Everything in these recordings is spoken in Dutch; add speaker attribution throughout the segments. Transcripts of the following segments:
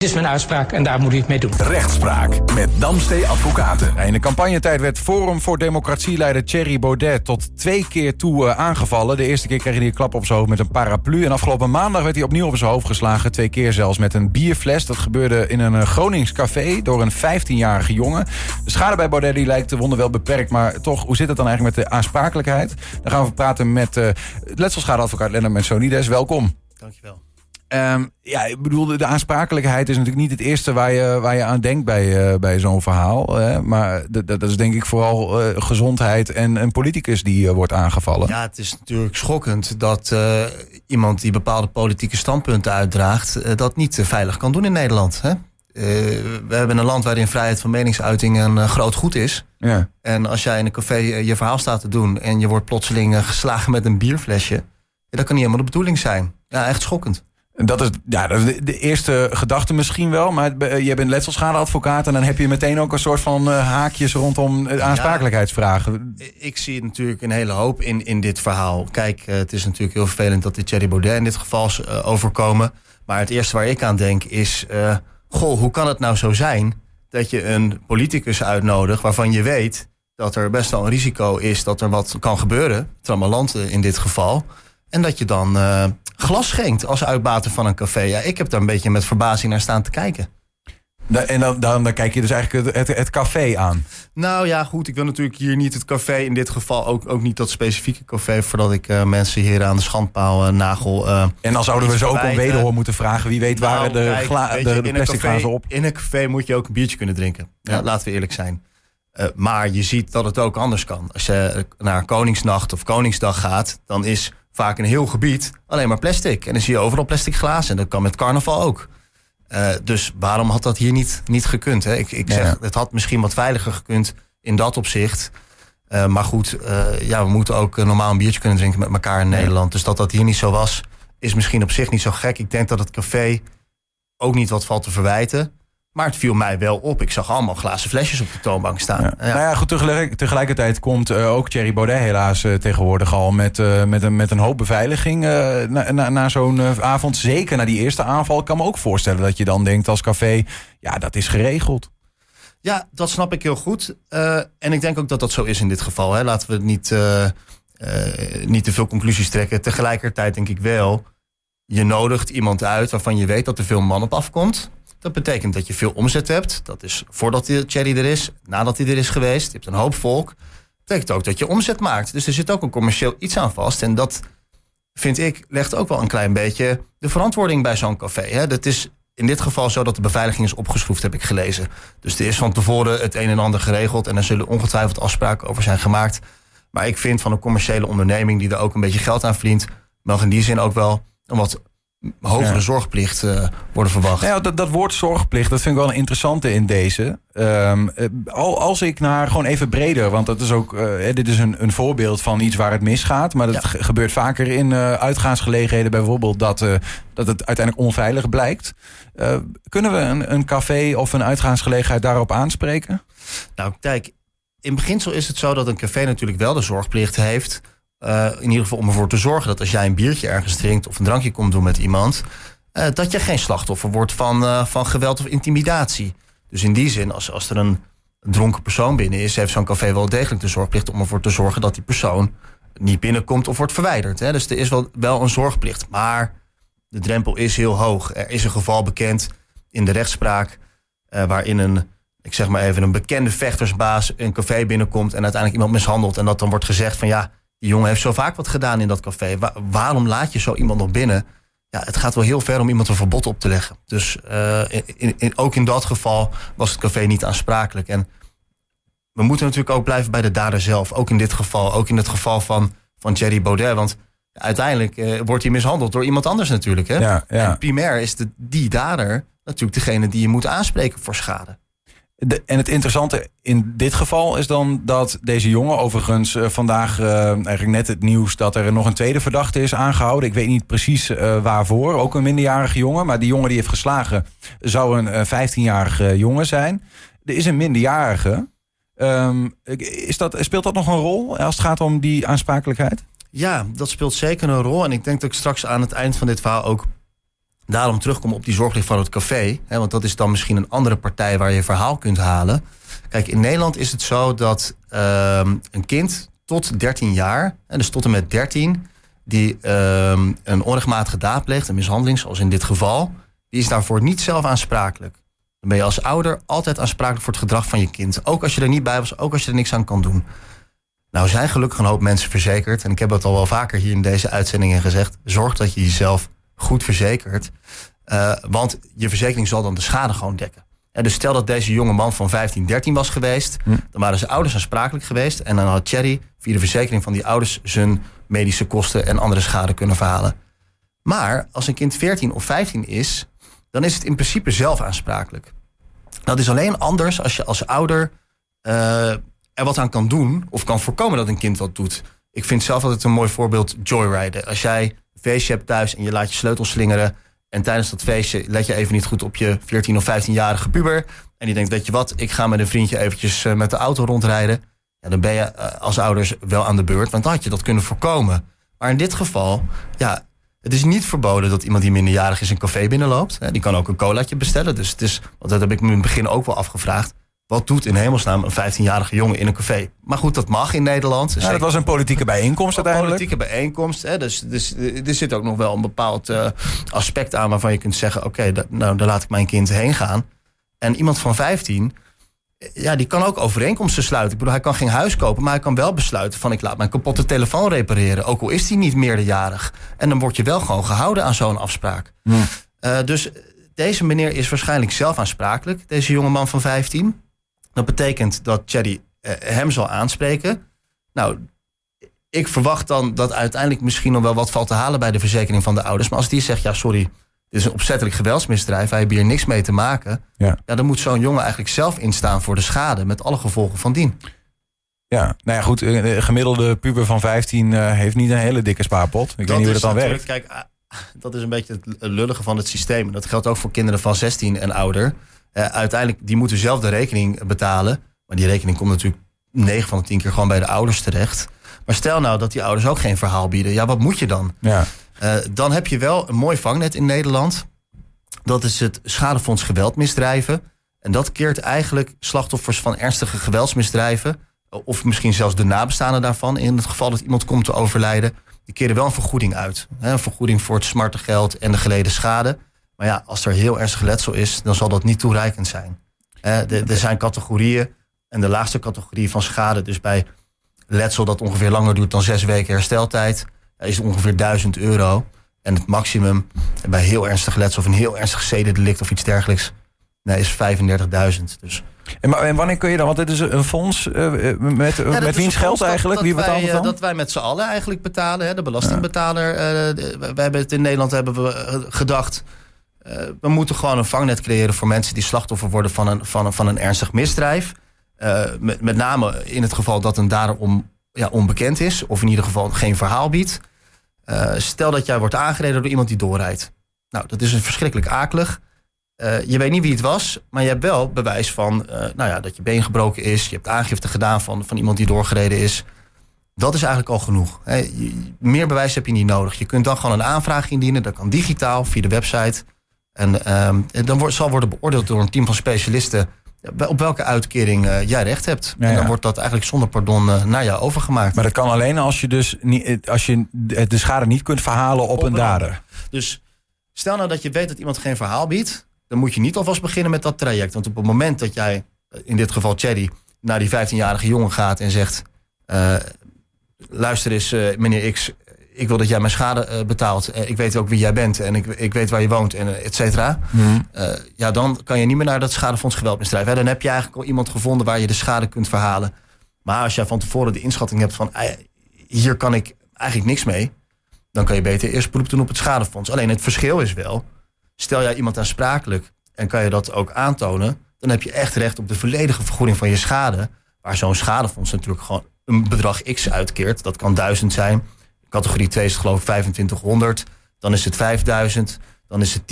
Speaker 1: Dit is mijn uitspraak en daar moet u het mee doen.
Speaker 2: Rechtspraak met Damstee Advocaten. In de campagnetijd werd Forum voor Democratie-leider Thierry Baudet tot twee keer toe uh, aangevallen. De eerste keer kreeg hij een klap op zijn hoofd met een paraplu. En afgelopen maandag werd hij opnieuw op zijn hoofd geslagen. Twee keer zelfs met een bierfles. Dat gebeurde in een Gronings café door een 15-jarige jongen. De schade bij Baudet die lijkt de wonder wel beperkt. Maar toch, hoe zit het dan eigenlijk met de aansprakelijkheid? Dan gaan we praten met uh, letselschadeadvocaat Lennart Mensonides. Welkom.
Speaker 3: Dankjewel.
Speaker 2: Um, ja, ik bedoel, de aansprakelijkheid is natuurlijk niet het eerste waar je, waar je aan denkt bij, uh, bij zo'n verhaal. Hè? Maar dat is denk ik vooral uh, gezondheid en een politicus die uh, wordt aangevallen.
Speaker 3: Ja, het is natuurlijk schokkend dat iemand die bepaalde politieke standpunten uitdraagt, dat niet veilig kan doen in Nederland. Hè? we hebben een land waarin vrijheid van meningsuiting een groot goed is. Ja. En als jij in een café je verhaal staat te doen en je wordt plotseling geslagen met een bierflesje, dat kan niet helemaal de bedoeling zijn. Ja, echt schokkend.
Speaker 2: Dat is, ja, is de, eerste gedachte misschien wel. Maar je bent letselschadeadvocaat. En dan heb je meteen ook een soort van uh, haakjes rondom aansprakelijkheidsvragen.
Speaker 3: Ja, ik zie natuurlijk een hele hoop in, in dit verhaal. Kijk, het is natuurlijk heel vervelend dat die Thierry Baudet in dit geval uh, overkomen. Maar het eerste waar ik aan denk is... goh, hoe kan het nou zo zijn dat je een politicus uitnodigt... waarvan je weet dat er best wel een risico is dat er wat kan gebeuren. Tramalanten in dit geval. En dat je dan glas schenkt als uitbater van een café. Ja, ik heb daar een beetje met verbazing naar staan te kijken.
Speaker 2: En dan, dan, dan, kijk je dus eigenlijk het, het, café aan.
Speaker 3: Nou ja, goed. Ik wil natuurlijk hier niet het café, in dit geval ook, ook niet dat specifieke café, voordat ik uh, mensen hier aan de schandpaal uh, nagel. Uh,
Speaker 2: en dan zouden we ze ook om wederhoor moeten vragen. Wie weet nou, waren de, kijk, de, de plastic op.
Speaker 3: In een café moet je ook een biertje kunnen drinken. Ja. Ja, laten we eerlijk zijn. maar je ziet dat het ook anders kan. Als je naar Koningsnacht of Koningsdag gaat, dan is vaak een heel gebied alleen maar plastic. En dan zie je overal plastic glazen. En dat kan met carnaval ook. Uh, dus waarom had dat hier niet, niet gekund? Hè? Ik, ik zeg, het had misschien wat veiliger gekund in dat opzicht. Uh, maar goed, uh, ja, we moeten ook normaal een biertje kunnen drinken met elkaar in Nederland. Dus dat dat hier niet zo was, is misschien op zich niet zo gek. Ik denk dat het café ook niet wat valt te verwijten. Maar het viel mij wel op. Ik zag allemaal glazen flesjes op de toonbank staan. Ja.
Speaker 2: Nou ja, goed, tegelijk, tegelijkertijd komt uh, ook Thierry Baudet helaas uh, tegenwoordig al met, uh, met, een, met een hoop beveiliging na, na, na zo'n avond. Zeker na die eerste aanval. Ik kan me ook voorstellen dat je dan denkt als café, ja, dat is geregeld.
Speaker 3: Ja, dat snap ik heel goed. en ik denk ook dat dat zo is in dit geval. Hè. Laten we niet, niet te veel conclusies trekken. Tegelijkertijd denk ik wel, je nodigt iemand uit waarvan je weet dat er veel man op afkomt dat betekent dat je veel omzet hebt. Dat is voordat de cherry er is, nadat hij er is geweest. Je hebt een hoop volk. Dat betekent ook dat je omzet maakt. Dus er zit ook een commercieel iets aan vast. En dat, vind ik, legt ook wel een klein beetje de verantwoording bij zo'n café. Hè? Dat is in dit geval zo dat de beveiliging is opgeschroefd, heb ik gelezen. Dus er is van tevoren het een en ander geregeld. En er zullen ongetwijfeld afspraken over zijn gemaakt. Maar ik vind van een commerciële onderneming die er ook een beetje geld aan verdient, mag in die zin ook wel een wat hogere zorgplicht uh, worden verwacht.
Speaker 2: Ja, dat, dat woord zorgplicht, dat vind ik wel een interessante in deze. Um, als ik naar gewoon even breder, want dat is ook, uh, dit is een, een voorbeeld van iets waar het misgaat. Maar dat ja. gebeurt vaker in uh, uitgaansgelegenheden, bijvoorbeeld dat, dat het uiteindelijk onveilig blijkt. kunnen we een, een café of een uitgaansgelegenheid daarop aanspreken?
Speaker 3: Nou, kijk, in beginsel is het zo dat een café natuurlijk wel de zorgplicht heeft uh, in ieder geval om ervoor te zorgen dat als jij een biertje ergens drinkt of een drankje komt doen met iemand, uh, dat je geen slachtoffer wordt van, uh, van geweld of intimidatie. Dus in die zin, als, als er een dronken persoon binnen is, heeft zo'n café wel degelijk de zorgplicht om ervoor te zorgen dat die persoon niet binnenkomt of wordt verwijderd. Hè? Dus er is wel, wel een zorgplicht. Maar de drempel is heel hoog. Er is een geval bekend in de rechtspraak waarin een, ik zeg maar even, een bekende vechtersbaas een café binnenkomt en uiteindelijk iemand mishandelt. En dat dan wordt gezegd van ja, die jongen heeft zo vaak wat gedaan in dat café. waarom laat je zo iemand nog binnen? Ja, het gaat wel heel ver om iemand een verbod op te leggen. Dus uh, in, in, ook in dat geval was het café niet aansprakelijk. En we moeten natuurlijk ook blijven bij de dader zelf. Ook in dit geval. Ook in het geval van, van Jerry Baudet. Want uiteindelijk uh, wordt hij mishandeld door iemand anders natuurlijk. Hè? Ja, ja. En primair is de, die dader natuurlijk degene die je moet aanspreken voor schade
Speaker 2: en het interessante in dit geval is dan dat deze jongen, overigens uh, vandaag uh, eigenlijk net het nieuws dat er nog een tweede verdachte is aangehouden. Ik weet niet precies uh, waarvoor, ook een minderjarige jongen. Maar die jongen die heeft geslagen zou een 15-jarige jongen zijn. Er is een minderjarige. Um, is dat, speelt dat nog een rol als het gaat om die aansprakelijkheid?
Speaker 3: Ja, dat speelt zeker een rol. En ik denk dat ik straks aan het eind van dit verhaal ook Daarom terugkomen op die zorgplicht van het café. Hè, want dat is dan misschien een andere partij waar je verhaal kunt halen. Kijk, in Nederland is het zo dat ehm, een kind tot 13 jaar, en dus tot en met 13, die ehm, een onrechtmatige daad pleegt, een mishandeling, zoals in dit geval, die is daarvoor niet zelf aansprakelijk. Dan ben je als ouder altijd aansprakelijk voor het gedrag van je kind. Ook als je er niet bij was, ook als je er niks aan kan doen. Nou zijn gelukkig een hoop mensen verzekerd. En ik heb het al wel vaker hier in deze uitzendingen gezegd. Zorg dat je jezelf goed verzekert. Uh, want je verzekering zal dan de schade gewoon dekken. En dus stel dat deze jonge man van 15, 13 was geweest. Hm. Dan waren zijn ouders aansprakelijk geweest. En dan had Thierry via de verzekering van die ouders zijn medische kosten en andere schade kunnen verhalen. Maar als een kind 14 of 15 is, dan is het in principe zelf aansprakelijk. Dat is alleen anders als je als ouder uh, er wat aan kan doen of kan voorkomen dat een kind wat doet. Ik vind zelf altijd een mooi voorbeeld joyriden. Als jij feestje hebt thuis en je laat je sleutels slingeren en tijdens dat feestje let je even niet goed op je 14 of 15-jarige puber en die denkt, weet je wat, ik ga met een vriendje eventjes eh, met de auto rondrijden. Ja, dan ben je eh, als ouders wel aan de beurt, want dan had je dat kunnen voorkomen. Maar in dit geval, ja, het is niet verboden dat iemand die minderjarig is een café binnenloopt. Die kan ook een colaatje bestellen. Dus het is, want dat heb ik me in het begin ook wel afgevraagd. Wat doet in hemelsnaam een 15-jarige jongen in een café? Maar goed, dat mag in Nederland.
Speaker 2: Ja, dat was een politieke bijeenkomst uiteindelijk.
Speaker 3: Een politieke bijeenkomst. Hè, dus, dus er zit ook nog wel een bepaald uh, aspect aan waarvan je kunt zeggen: oké, okay, nou, daar laat ik mijn kind heen gaan. En iemand van 15 ja, die kan ook overeenkomsten sluiten. Ik bedoel, hij kan geen huis kopen, maar hij kan wel besluiten van ik laat mijn kapotte telefoon repareren. Ook al is hij niet meerderjarig. En dan word je wel gewoon gehouden aan zo'n afspraak. Hmm. Uh, dus deze meneer is waarschijnlijk zelf aansprakelijk, deze jonge man van 15. Dat betekent dat Cherry uh, hem zal aanspreken. Nou, ik verwacht dan dat uiteindelijk misschien nog wel wat valt te halen bij de verzekering van de ouders. Maar als die zegt, ja, sorry, dit is een opzettelijk geweldsmisdrijf. Wij hebben hier niks mee te maken. Ja. ja dan moet zo'n jongen eigenlijk zelf instaan voor de schade. Met alle gevolgen van dien.
Speaker 2: Ja, nou ja, goed. Een gemiddelde puber van 15 uh, heeft niet een hele dikke spaarpot. Ik dat weet niet hoe dat dan werkt.
Speaker 3: Kijk, ah, dat is een beetje het lullige van het systeem. Dat geldt ook voor kinderen van 16 en ouder. Uh, uiteindelijk, die moeten zelf de rekening betalen. Maar die rekening komt natuurlijk 9 van de 10 keer gewoon bij de ouders terecht. Maar stel nou dat die ouders ook geen verhaal bieden. Ja, wat moet je dan? Ja. Uh, dan heb je wel een mooi vangnet in Nederland. Dat is het Schadefonds Geweldmisdrijven. En dat keert eigenlijk slachtoffers van ernstige geweldsmisdrijven. of misschien zelfs de nabestaanden daarvan. in het geval dat iemand komt te overlijden. die keren wel een vergoeding uit. Een vergoeding voor het smarte geld en de geleden schade. Maar ja, als er heel ernstig letsel is. dan zal dat niet toereikend zijn. Er zijn categorieën. En de laagste categorie van schade, dus bij letsel dat ongeveer langer duurt dan zes weken hersteltijd is ongeveer 1000 euro. En het maximum bij heel ernstig letsel of een heel ernstig zedendelict of iets dergelijks nee, is 35.000. Dus.
Speaker 2: En, maar, en wanneer kun je dan, want dit is een fonds uh, met, ja, met wiens geld eigenlijk? Wie betaalt het dan?
Speaker 3: Dat wij met z'n allen eigenlijk betalen, hè, de belastingbetaler. Ja. Uh, we hebben het in Nederland hebben we gedacht, we moeten gewoon een vangnet creëren voor mensen die slachtoffer worden van een, van een, van een ernstig misdrijf. met, met name in het geval dat een dader om, ja, onbekend is, of in ieder geval geen verhaal biedt. Uh, stel dat jij wordt aangereden door iemand die doorrijdt. Nou, dat is een verschrikkelijk akelig. Je weet niet wie het was, maar je hebt wel bewijs van nou ja, dat je been gebroken is. Je hebt aangifte gedaan van, van iemand die doorgereden is. Dat is eigenlijk al genoeg. meer bewijs heb je niet nodig. Je kunt dan gewoon een aanvraag indienen. Dat kan digitaal via de website. En, ehm, en dan wordt, zal worden beoordeeld door een team van specialisten op welke uitkering uh, jij recht hebt. en dan wordt dat eigenlijk zonder pardon uh, naar jou overgemaakt.
Speaker 2: Maar dat kan alleen als je dus niet, eh, als je de schade niet kunt verhalen op, een dader.
Speaker 3: Dus stel nou dat je weet dat iemand geen verhaal biedt, dan moet je niet alvast beginnen met dat traject. Want op het moment dat jij, in dit geval Cherry, naar die 15-jarige jongen gaat en zegt: uh, luister eens, meneer X, ik wil dat jij mijn schade uh, betaalt. Uh, ik weet ook wie jij bent en ik, ik weet waar je woont en uh, et cetera. Mm. ja, dan kan je niet meer naar dat schadefonds geweldmisdrijf. Hè? Dan heb je eigenlijk al iemand gevonden waar je de schade kunt verhalen. Maar als jij van tevoren de inschatting hebt van hier kan ik eigenlijk niks mee. Dan kan je beter eerst beroep doen op het schadefonds. Alleen het verschil is wel, stel jij iemand aansprakelijk en kan je dat ook aantonen. Dan heb je echt recht op de volledige vergoeding van je schade. Waar zo'n schadefonds natuurlijk gewoon een bedrag X uitkeert. Dat kan duizend zijn, Categorie 2 is het geloof ik 2500. Dan is het 5000. Dan is het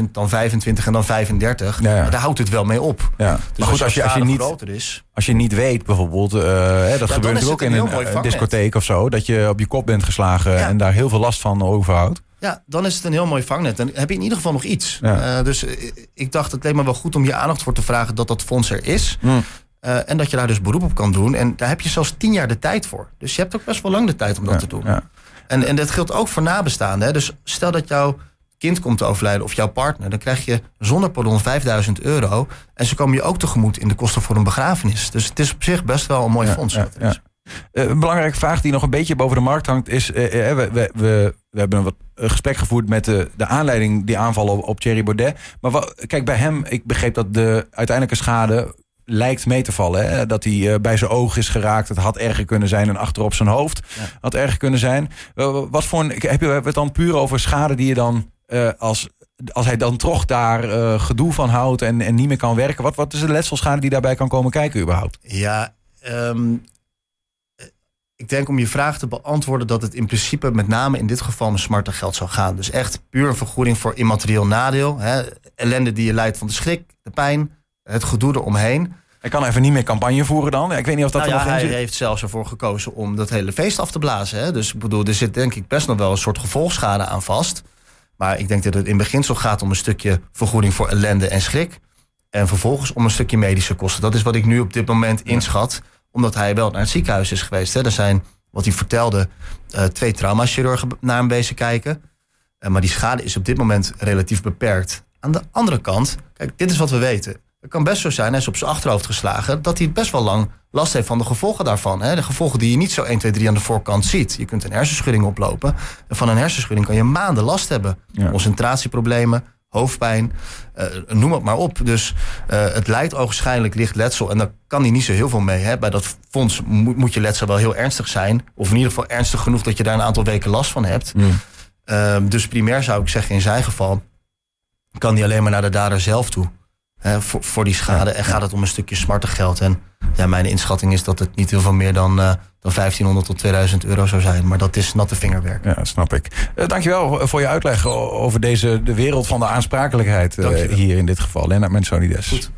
Speaker 3: 10.000, dan 25 en dan 35. Ja, ja. daar houdt het wel mee op.
Speaker 2: Ja. Dus maar goed, als je, als je, niet, is, als je niet weet bijvoorbeeld... Uh, hè, dat gebeurt natuurlijk ook in een, een discotheek of zo... dat je op je kop bent geslagen en daar heel veel last van overhoudt.
Speaker 3: Ja, dan is het een heel mooi vangnet. Dan heb je in ieder geval nog iets. Eh, dus eh, ik dacht, het leek me wel goed om je aandacht voor te vragen dat dat fonds er is.
Speaker 2: Mm.
Speaker 3: Eh, en dat je daar dus beroep op kan doen. En daar heb je zelfs tien jaar de tijd voor. Dus je hebt ook best wel lang de tijd om dat te doen.
Speaker 2: ja.
Speaker 3: En, en dat geldt ook voor nabestaanden. Hè? Dus stel dat jouw kind komt te overlijden of jouw partner, dan krijg je zonder pardon 5000 euro. En ze komen je ook tegemoet in de kosten voor een begrafenis. Dus het is op zich best wel een mooi
Speaker 2: Ja,
Speaker 3: fonds.
Speaker 2: ja, ja. Eh, een belangrijke vraag die nog een beetje boven de markt hangt is... eh, eh, we, we, we, we hebben een wat een gesprek gevoerd met de, de aanleiding... die aanvallen op, op Thierry Baudet. Maar kijk, bij hem, ik begreep dat de uiteindelijke schade lijkt mee te vallen. Hè? Dat hij eh, bij zijn oog is geraakt. Het had erger kunnen zijn en achterop zijn hoofd
Speaker 3: Ja.
Speaker 2: had erger kunnen zijn. Eh, wat voor een, heb je het dan puur over schade die je dan... eh, als, als hij dan toch daar gedoe van houdt en, en niet meer kan werken... Wat, wat is de letselschade die daarbij kan komen kijken überhaupt?
Speaker 3: Ja, ehm, eh, ik denk om je vraag te beantwoorden dat het in principe met name in dit geval om smarter geld zou gaan. Dus echt puur een vergoeding voor immaterieel nadeel. Hè, ellende die je leidt van de schrik, de pijn, het gedoe eromheen.
Speaker 2: Hij kan even niet meer campagne voeren dan. Ik weet niet of dat
Speaker 3: Nou
Speaker 2: er
Speaker 3: ja,
Speaker 2: nog in
Speaker 3: hij heeft zelfs ervoor gekozen om dat hele feest af te blazen. Hè? Dus ik bedoel, er zit denk ik best nog wel een soort gevolgschade aan vast. Maar ik denk dat het in beginsel gaat om een stukje vergoeding voor ellende en schrik. En vervolgens om een stukje medische kosten. Dat is wat ik nu op dit moment inschat. Omdat hij wel naar het ziekenhuis is geweest. Hè? Er zijn, wat hij vertelde, eh, twee traumachirurgen naar hem bezig kijken. Eh, maar die schade is op dit moment relatief beperkt. Aan de andere kant, kijk, dit is wat we weten. Het kan best zo zijn, hij is op zijn achterhoofd geslagen, dat hij best wel lang last heeft van de gevolgen daarvan. Hè? De gevolgen die je niet zo 1, 2, 3 aan de voorkant ziet. Je kunt een hersenschudding oplopen. En van een hersenschudding kan je maanden last hebben.
Speaker 2: Ja.
Speaker 3: Concentratieproblemen, hoofdpijn, eh, noem het maar op. Dus eh, het lijkt ogenschijnlijk licht letsel. En daar kan hij niet zo heel veel mee. Hè? Bij dat fonds moet, moet je letsel wel heel ernstig zijn. Of in ieder geval ernstig genoeg dat je daar een aantal weken last van hebt. Ehm, dus primair zou ik zeggen, in zijn geval kan die alleen maar naar de dader zelf toe. Hè, voor, voor die schade. En gaat het om een stukje smarter geld. En ja, mijn inschatting is dat het niet heel veel meer dan, eh, dan 1500 tot 2000 euro zou zijn. Maar dat is natte vingerwerk.
Speaker 2: Ja, snap ik. Uh, dankjewel voor je uitleg over deze, de wereld van de aansprakelijkheid eh, hier in dit geval. Lennart Mensonides.
Speaker 3: Goed.